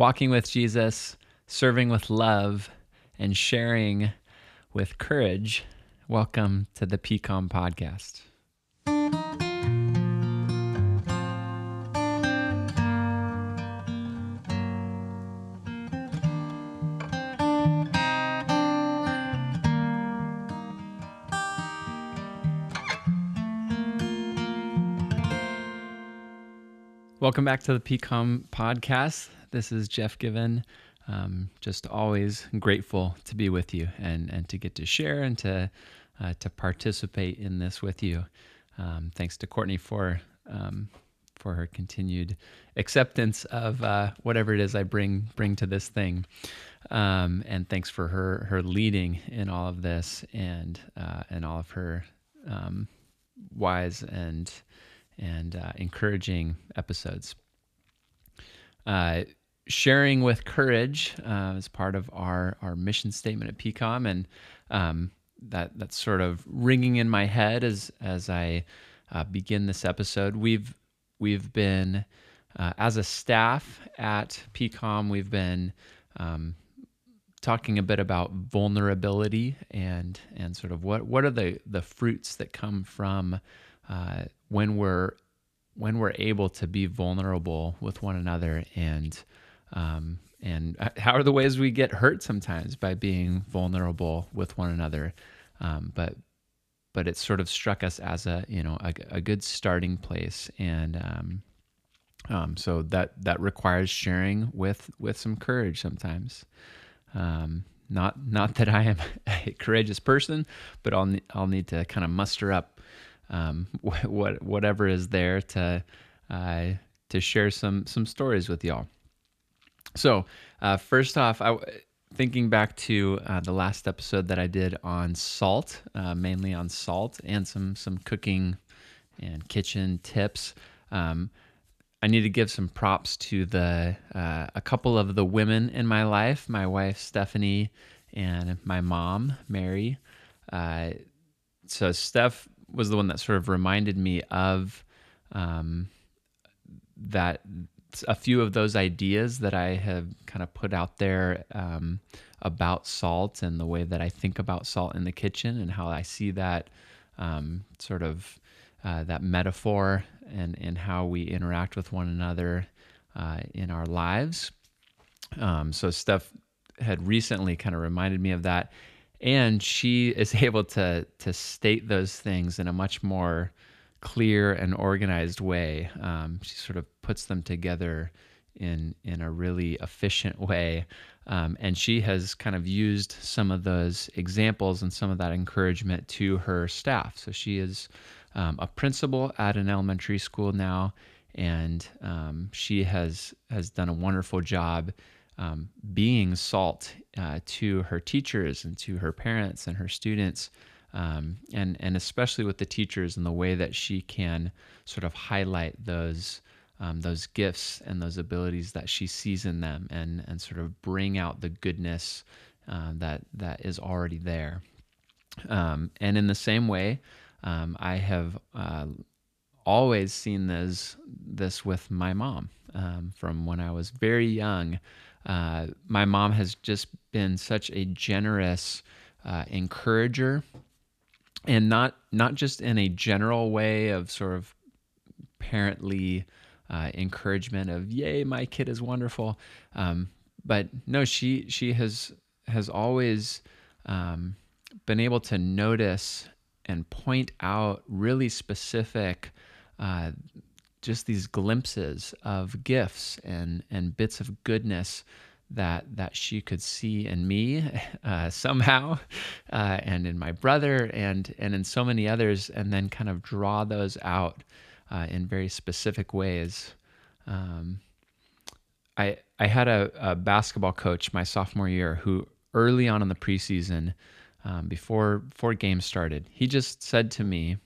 walking with Jesus, serving with love, and sharing with courage. Welcome to the PCOM podcast. Welcome back to the PCOM podcast. This is Jeff Given. Um, just always grateful to be with you and, and to get to share and to uh, to participate in this with you. Um, thanks to Courtney for um, for her continued acceptance of uh, whatever it is I bring bring to this thing, um, and thanks for her her leading in all of this and uh, and all of her um, wise and and uh, encouraging episodes. Uh, sharing with courage uh, is part of our our mission statement at PCOM, and um, that that's sort of ringing in my head as as I uh, begin this episode. We've we've been uh, as a staff at PCOM, we've been um, talking a bit about vulnerability and and sort of what what are the the fruits that come from uh, when we're when we're able to be vulnerable with one another and um, and how are the ways we get hurt sometimes by being vulnerable with one another? Um, but but it sort of struck us as a you know a, a good starting place. And um, um, so that that requires sharing with with some courage sometimes. Um, not not that I am a courageous person but I'll I'll need to kind of muster up um, what whatever is there to uh, to share some some stories with y'all. So uh, first off, I thinking back to uh, the last episode that I did on salt, uh, mainly on salt and some some cooking and kitchen tips. Um, I need to give some props to the uh, a couple of the women in my life, my wife Stephanie and my mom Mary. Uh, so Steph was the one that sort of reminded me of um, that a few of those ideas that I have kind of put out there um, about salt and the way that I think about salt in the kitchen and how I see that um, sort of uh, that metaphor and, and how we interact with one another uh, in our lives. Um, so Steph had recently kind of reminded me of that and she is able to to state those things in a much more clear and organized way. Um, she sort of puts them together in in a really efficient way, um, and she has kind of used some of those examples and some of that encouragement to her staff. So she is um, a principal at an elementary school now, and um, she has has done a wonderful job um, being salt uh, to her teachers and to her parents and her students, um, and and especially with the teachers and the way that she can sort of highlight those um, those gifts and those abilities that she sees in them, and and sort of bring out the goodness uh, that that is already there. Um, and in the same way, um, I have. Uh, always seen this this with my mom um, from when I was very young. Uh, my mom has just been such a generous uh, encourager, and not not just in a general way of sort of parently uh, encouragement of "Yay, my kid is wonderful," um, but no, she she has has always um, been able to notice and point out really specific uh, just these glimpses of gifts and and bits of goodness that that she could see in me uh, somehow, uh, and in my brother, and and in so many others, and then kind of draw those out uh, in very specific ways. Um, I I had a, a, basketball coach my sophomore year who early on in the preseason, um, before before games started, he just said to me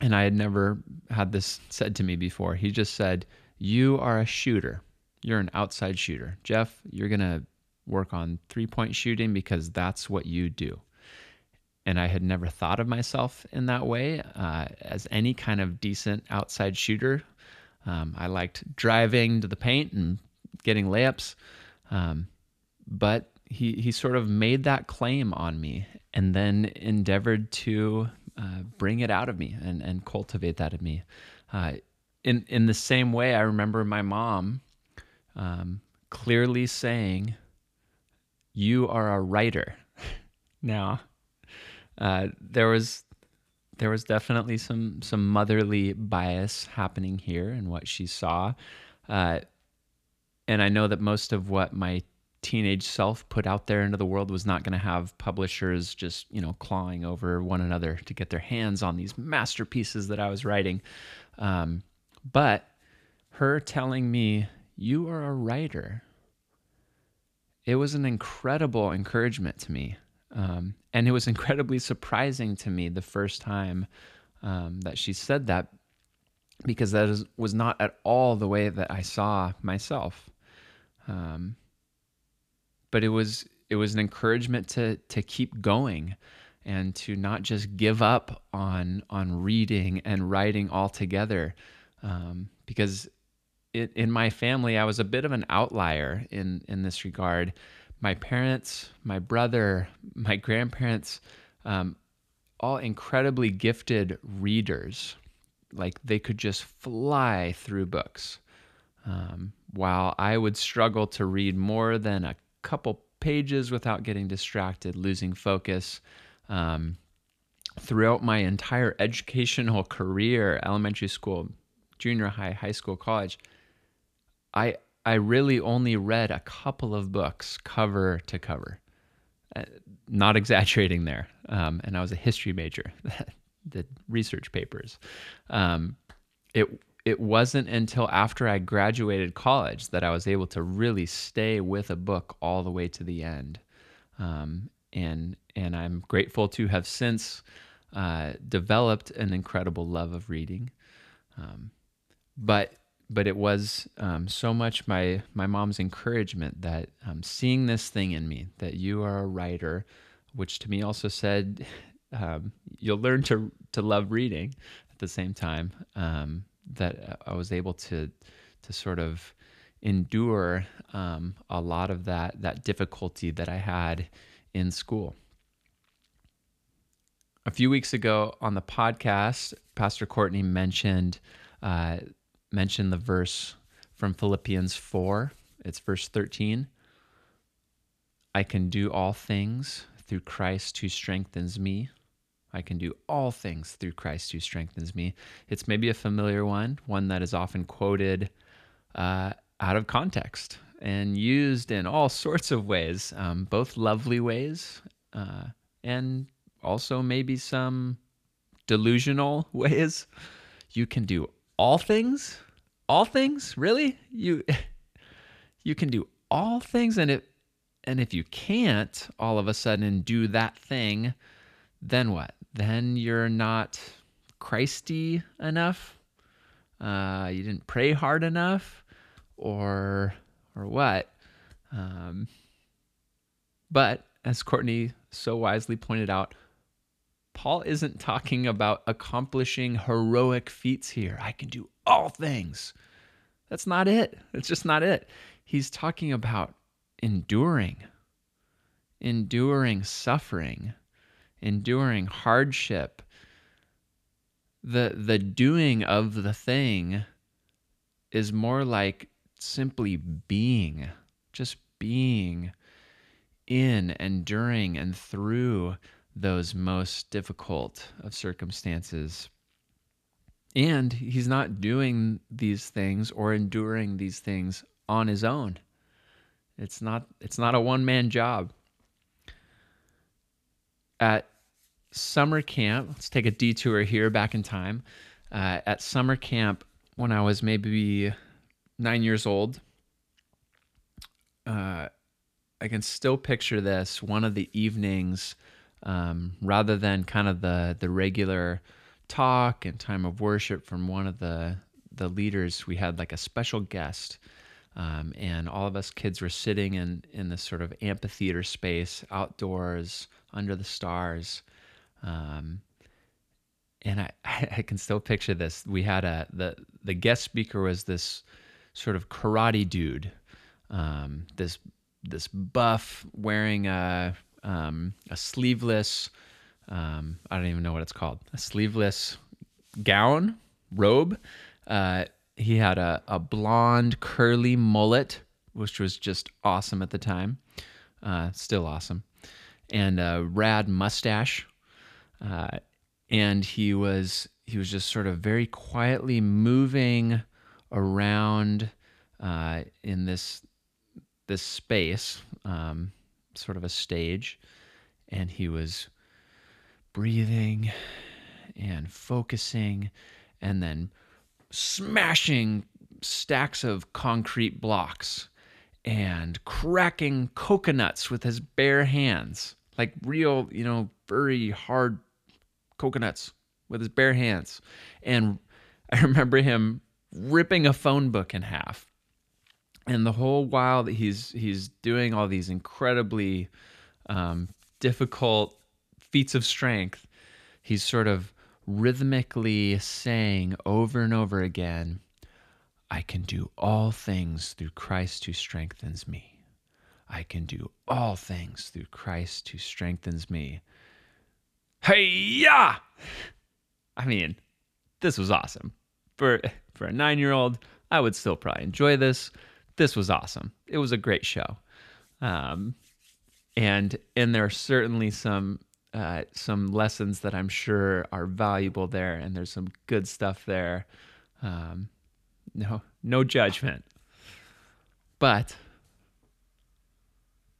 and I had never had this said to me before. He just said, You are a shooter. You're an outside shooter. Jeff, you're going to work on three point shooting because that's what you do. And I had never thought of myself in that way uh, as any kind of decent outside shooter. Um, I liked driving to the paint and getting layups. Um, but he, he sort of made that claim on me and then endeavored to uh, bring it out of me and, and cultivate that in me. Uh, in, in the same way, I remember my mom um, clearly saying, You are a writer. now, uh, there was there was definitely some some motherly bias happening here in what she saw, uh, and I know that most of what my teenage self put out there into the world was not going to have publishers just you know clawing over one another to get their hands on these masterpieces that I was writing, um, but her telling me you are a writer, it was an incredible encouragement to me. Um, and it was incredibly surprising to me the first time um, that she said that because that is, was not at all the way that I saw myself. Um, but it was it was an encouragement to to keep going and to not just give up on on reading and writing altogether um, because it, in my family I was a bit of an outlier in in this regard my parents, my brother, my grandparents, um, all incredibly gifted readers. Like they could just fly through books. Um, while I would struggle to read more than a couple pages without getting distracted, losing focus. Um, throughout my entire educational career, elementary school, junior high, high school, college, I I really only read a couple of books cover to cover. Uh, not exaggerating there. Um, and I was a history major that research papers. Um, it it wasn't until after I graduated college that I was able to really stay with a book all the way to the end. Um, and and I'm grateful to have since uh, developed an incredible love of reading. Um, but but it was um, so much my my mom's encouragement that um, seeing this thing in me that you are a writer, which to me also said um, you'll learn to to love reading at the same time. Um, that I was able to to sort of endure um, a lot of that that difficulty that I had in school. A few weeks ago on the podcast, Pastor Courtney mentioned. Uh, mention the verse from Philippians 4. It's verse 13. I can do all things through Christ who strengthens me. I can do all things through Christ who strengthens me. It's maybe a familiar one, one that is often quoted uh, out of context and used in all sorts of ways, um, both lovely ways uh, and also maybe some delusional ways. You can do all things? All things? Really? You you can do all things and it and if you can't all of a sudden do that thing then what? Then you're not christy enough? Uh, you didn't pray hard enough? Or or what? Um, but as courtney so wisely pointed out Paul isn't talking about accomplishing heroic feats here. I can do all things. That's not it. That's just not it. He's talking about enduring, enduring suffering, enduring hardship. The, the doing of the thing is more like simply being, just being in and during and through those most difficult of circumstances. And he's not doing these things or enduring these things on his own. It's not it's not a one-man job. At summer camp, let's take a detour here back in time. Uh, at summer camp, when I was maybe nine years old, uh, I can still picture this. One of the evenings, um, rather than kind of the the regular talk and time of worship from one of the the leaders, we had like a special guest. Um, and all of us kids were sitting in in this sort of amphitheater space outdoors under the stars um, and I, I can still picture this we had a the the guest speaker was this sort of karate dude um, this this buff wearing a um, a sleeveless um, I don't even know what it's called a sleeveless gown robe. Uh, he had a, a blonde curly mullet, which was just awesome at the time, uh, still awesome, and a rad mustache. Uh, and he was he was just sort of very quietly moving around uh, in this this space, um, sort of a stage, and he was breathing and focusing, and then smashing stacks of concrete blocks and cracking coconuts with his bare hands, like real, you know, very hard coconuts with his bare hands. And I remember him ripping a phone book in half. And the whole while that he's he's doing all these incredibly um, difficult feats of strength, he's sort of rhythmically saying over and over again, I can do all things through Christ who strengthens me. I can do all things through Christ who strengthens me. Hey, yeah! I mean, this was awesome. For for a 9-year-old, I would still probably enjoy this. This was awesome. It was a great show. Um, and and there are certainly some uh, some lessons that I'm sure are valuable there, and there's some good stuff there. Um, no, no judgment. But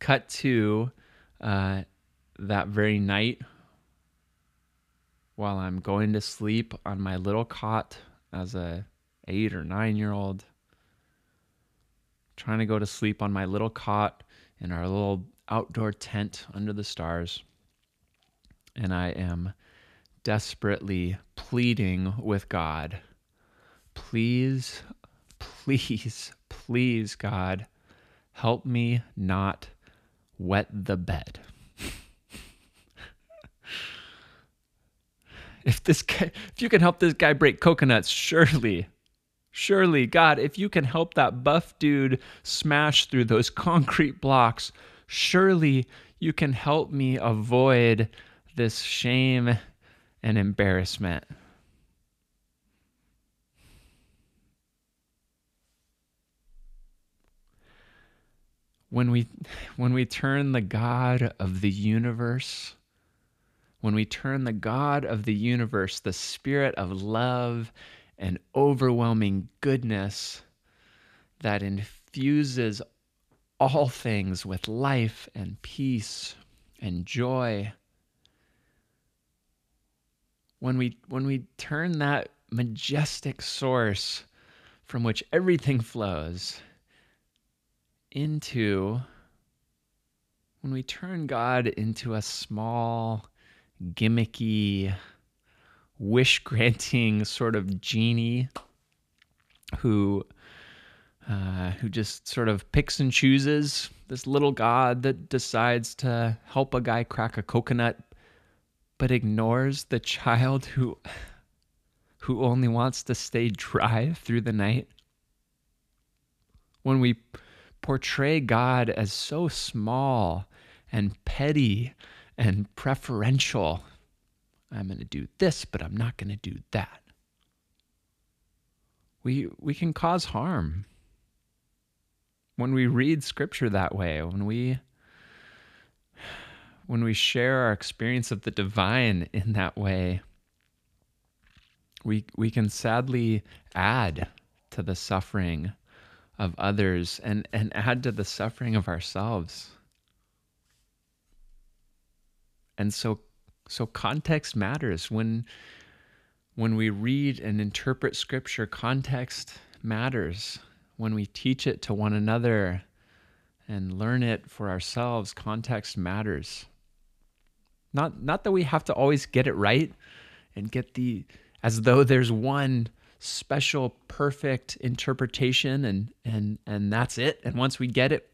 cut to uh, that very night while I'm going to sleep on my little cot as a eight or nine year old, trying to go to sleep on my little cot in our little outdoor tent under the stars. And I am desperately pleading with God, please, please, please, God, help me not wet the bed. if this guy, if you can help this guy break coconuts, surely, surely, God, if you can help that buff dude smash through those concrete blocks, surely you can help me avoid this shame and embarrassment. When we when we turn the God of the universe when we turn the God of the universe, the spirit of love and overwhelming goodness that infuses all things with life and peace and joy. When we, when we turn that majestic source from which everything flows into, when we turn God into a small, gimmicky, wish granting sort of genie who uh, who just sort of picks and chooses this little god that decides to help a guy crack a coconut but ignores the child who who only wants to stay dry through the night when we portray god as so small and petty and preferential. I'm going to do this, but I'm not going to do that. We, we can cause harm when we read scripture that way, when we when we share our experience of the divine in that way, we we can sadly add to the suffering of others and, and add to the suffering of ourselves. and so so context matters. When when we read and interpret scripture context matters. When we teach it to one another and learn it for ourselves context matters. Not not that we have to always get it right and get the as though there's one special perfect interpretation and and and that's it. And once we get it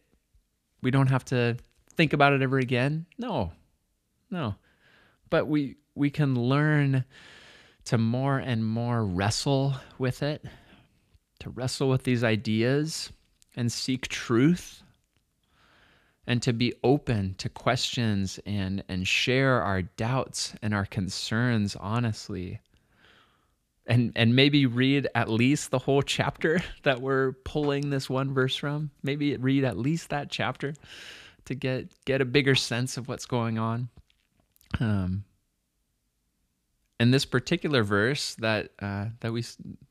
we don't have to think about it ever again. No. No. But we we can learn to more and more wrestle with it, to wrestle with these ideas and seek truth and to be open to questions and and share our doubts and our concerns honestly. And and maybe read at least the whole chapter that we're pulling this one verse from. Maybe read at least that chapter to get get a bigger sense of what's going on um and this particular verse that uh, that we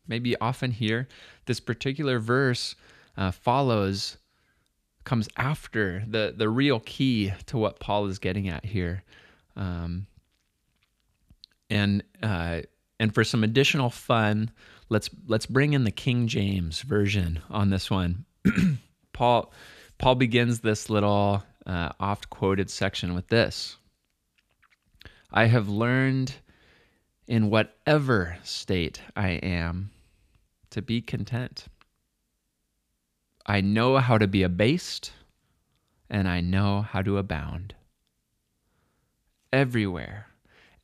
maybe often hear this particular verse uh, follows comes after the the real key to what Paul is getting at here, um, and uh, and for some additional fun, let's let's bring in the King James version on this one. Paul Paul begins this little uh, oft quoted section with this. I have learned in whatever state I am to be content. I know how to be abased, and I know how to abound. Everywhere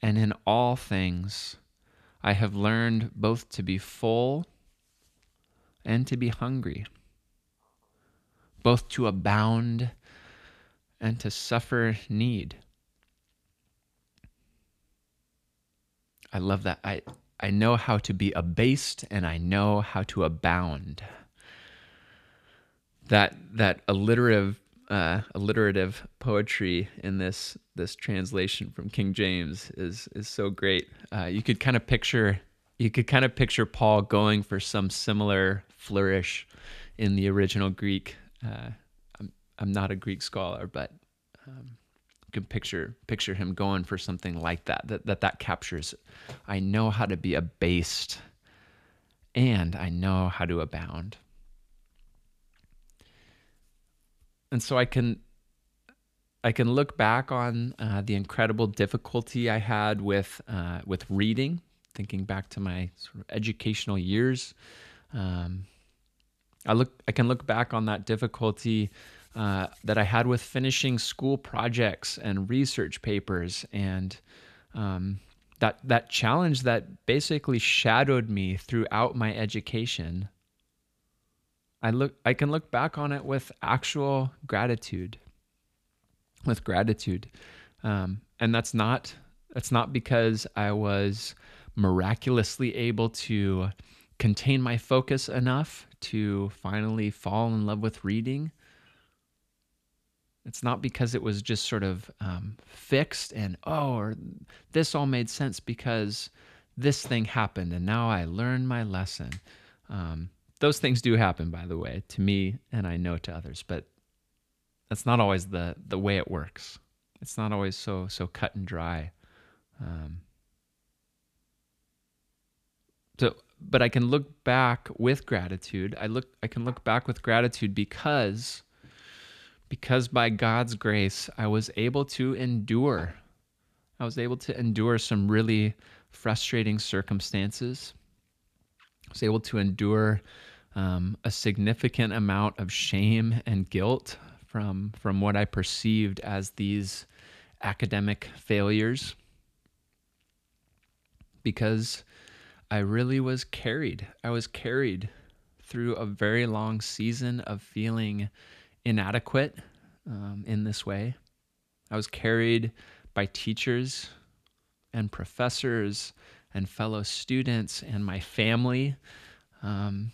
and in all things, I have learned both to be full and to be hungry, both to abound and to suffer need. I love that. I, I know how to be abased and I know how to abound that that alliterative uh, alliterative poetry in this this translation from King James is is so great. Uh, you could kind of picture you could kind of picture Paul going for some similar flourish in the original Greek. Uh, I'm I'm not a Greek scholar, but um, can picture picture him going for something like that. That that that captures. I know how to be abased, and I know how to abound. and so I can I can look back on uh, the incredible difficulty I had with uh, with reading, thinking back to my sort of educational years. Um, I look I can look back on that difficulty uh, that I had with finishing school projects and research papers, and um, that that challenge that basically shadowed me throughout my education. I look I can look back on it with actual gratitude. With gratitude. Um, and that's not that's not because I was miraculously able to contain my focus enough to finally fall in love with reading. It's not because it was just sort of um, fixed and, oh, or this all made sense because this thing happened and now I learned my lesson. Um, those things do happen, by the way, to me and I know to others, but that's not always the the way it works. It's not always so so cut and dry. Um, so, but I can look back with gratitude. I look I can look back with gratitude because because by God's grace I was able to endure. I was able to endure some really frustrating circumstances I was able to endure um, a significant amount of shame and guilt from from what I perceived as these academic failures because I really was carried. I was carried through a very long season of feeling inadequate um, in this way. I was carried by teachers and professors and fellow students and my family, um,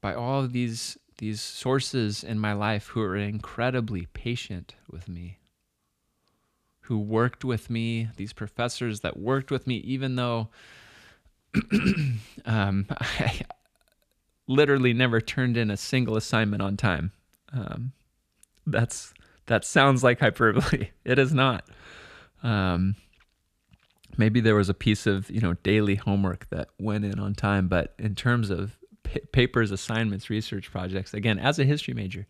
by all of these these sources in my life who are incredibly patient with me, who worked with me, these professors that worked with me, even though um, I literally never turned in a single assignment on time. Um, that's that sounds like hyperbole. It is not. Um, maybe there was a piece of you know daily homework that went in on time but in terms of p- papers assignments research projects again as a history major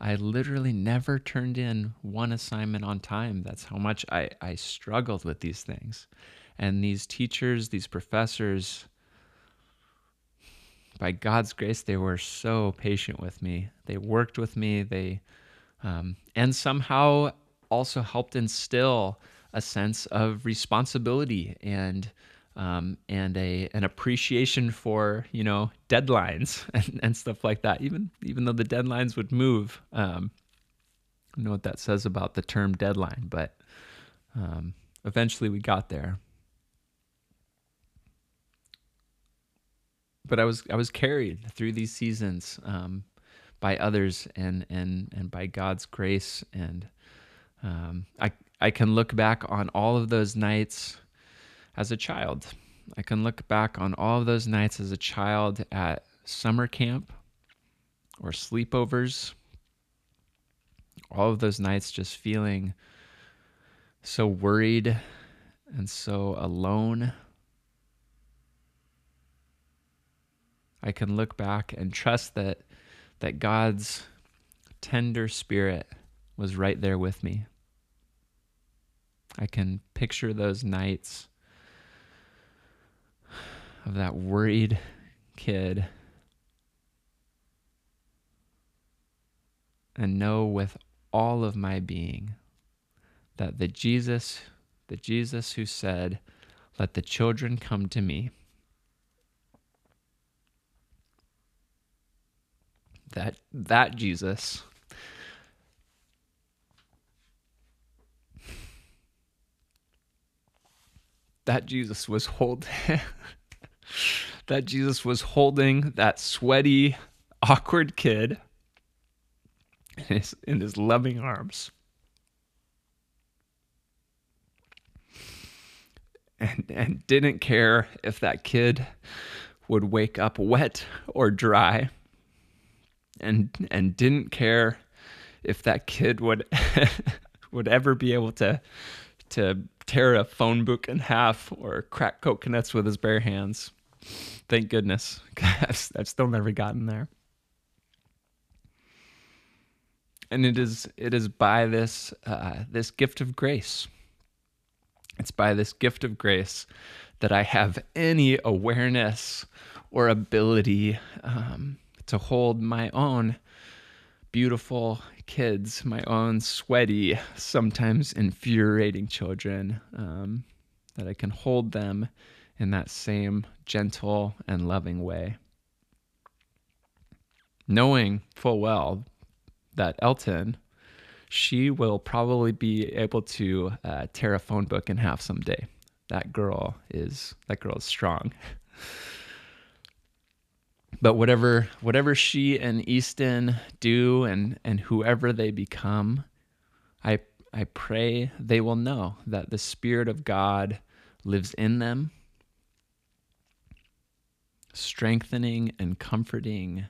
i literally never turned in one assignment on time that's how much i, I struggled with these things and these teachers these professors by god's grace they were so patient with me they worked with me they um, and somehow also helped instill a sense of responsibility and um, and a an appreciation for you know deadlines and, and stuff like that. Even even though the deadlines would move, um, I know what that says about the term deadline, but um, eventually we got there. But I was I was carried through these seasons um, by others and and and by God's grace, and um, I I can look back on all of those nights as a child. I can look back on all of those nights as a child at summer camp or sleepovers. All of those nights just feeling so worried and so alone. I can look back and trust that that God's tender spirit was right there with me. I can picture those nights of that worried kid and know with all of my being that the Jesus, the Jesus who said, Let the children come to me, that that Jesus that Jesus was holding that Jesus was holding that sweaty, awkward kid in his, in his loving arms. And, and didn't care if that kid would wake up wet or dry and and didn't care if that kid would would ever be able to to tear a phone book in half or crack coconuts with his bare hands. Thank goodness. I've, I've still never gotten there. And it is it is by this uh, this gift of grace. It's by this gift of grace that I have any awareness or ability um, to hold my own beautiful kids, my own sweaty, sometimes infuriating children, um, that I can hold them in that same gentle and loving way. Knowing full well that Elton, she will probably be able to uh, tear a phone book in half someday. That girl is that girl is strong. but whatever whatever she and Easton do and and whoever they become, I I pray they will know that the spirit of God lives in them, strengthening and comforting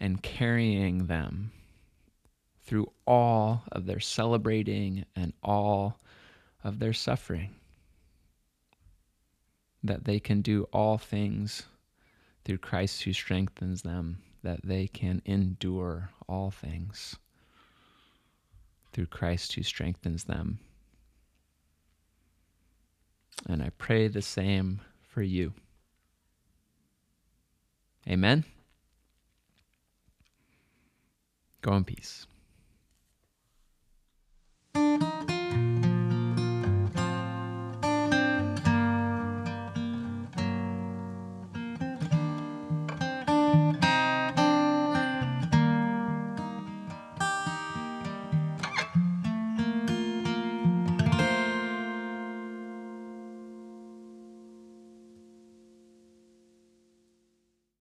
and carrying them through all of their celebrating and all of their suffering. That they can do all things through Christ who strengthens them, that they can endure all things through Christ who strengthens them. And I pray the same for you. Amen. Go in peace.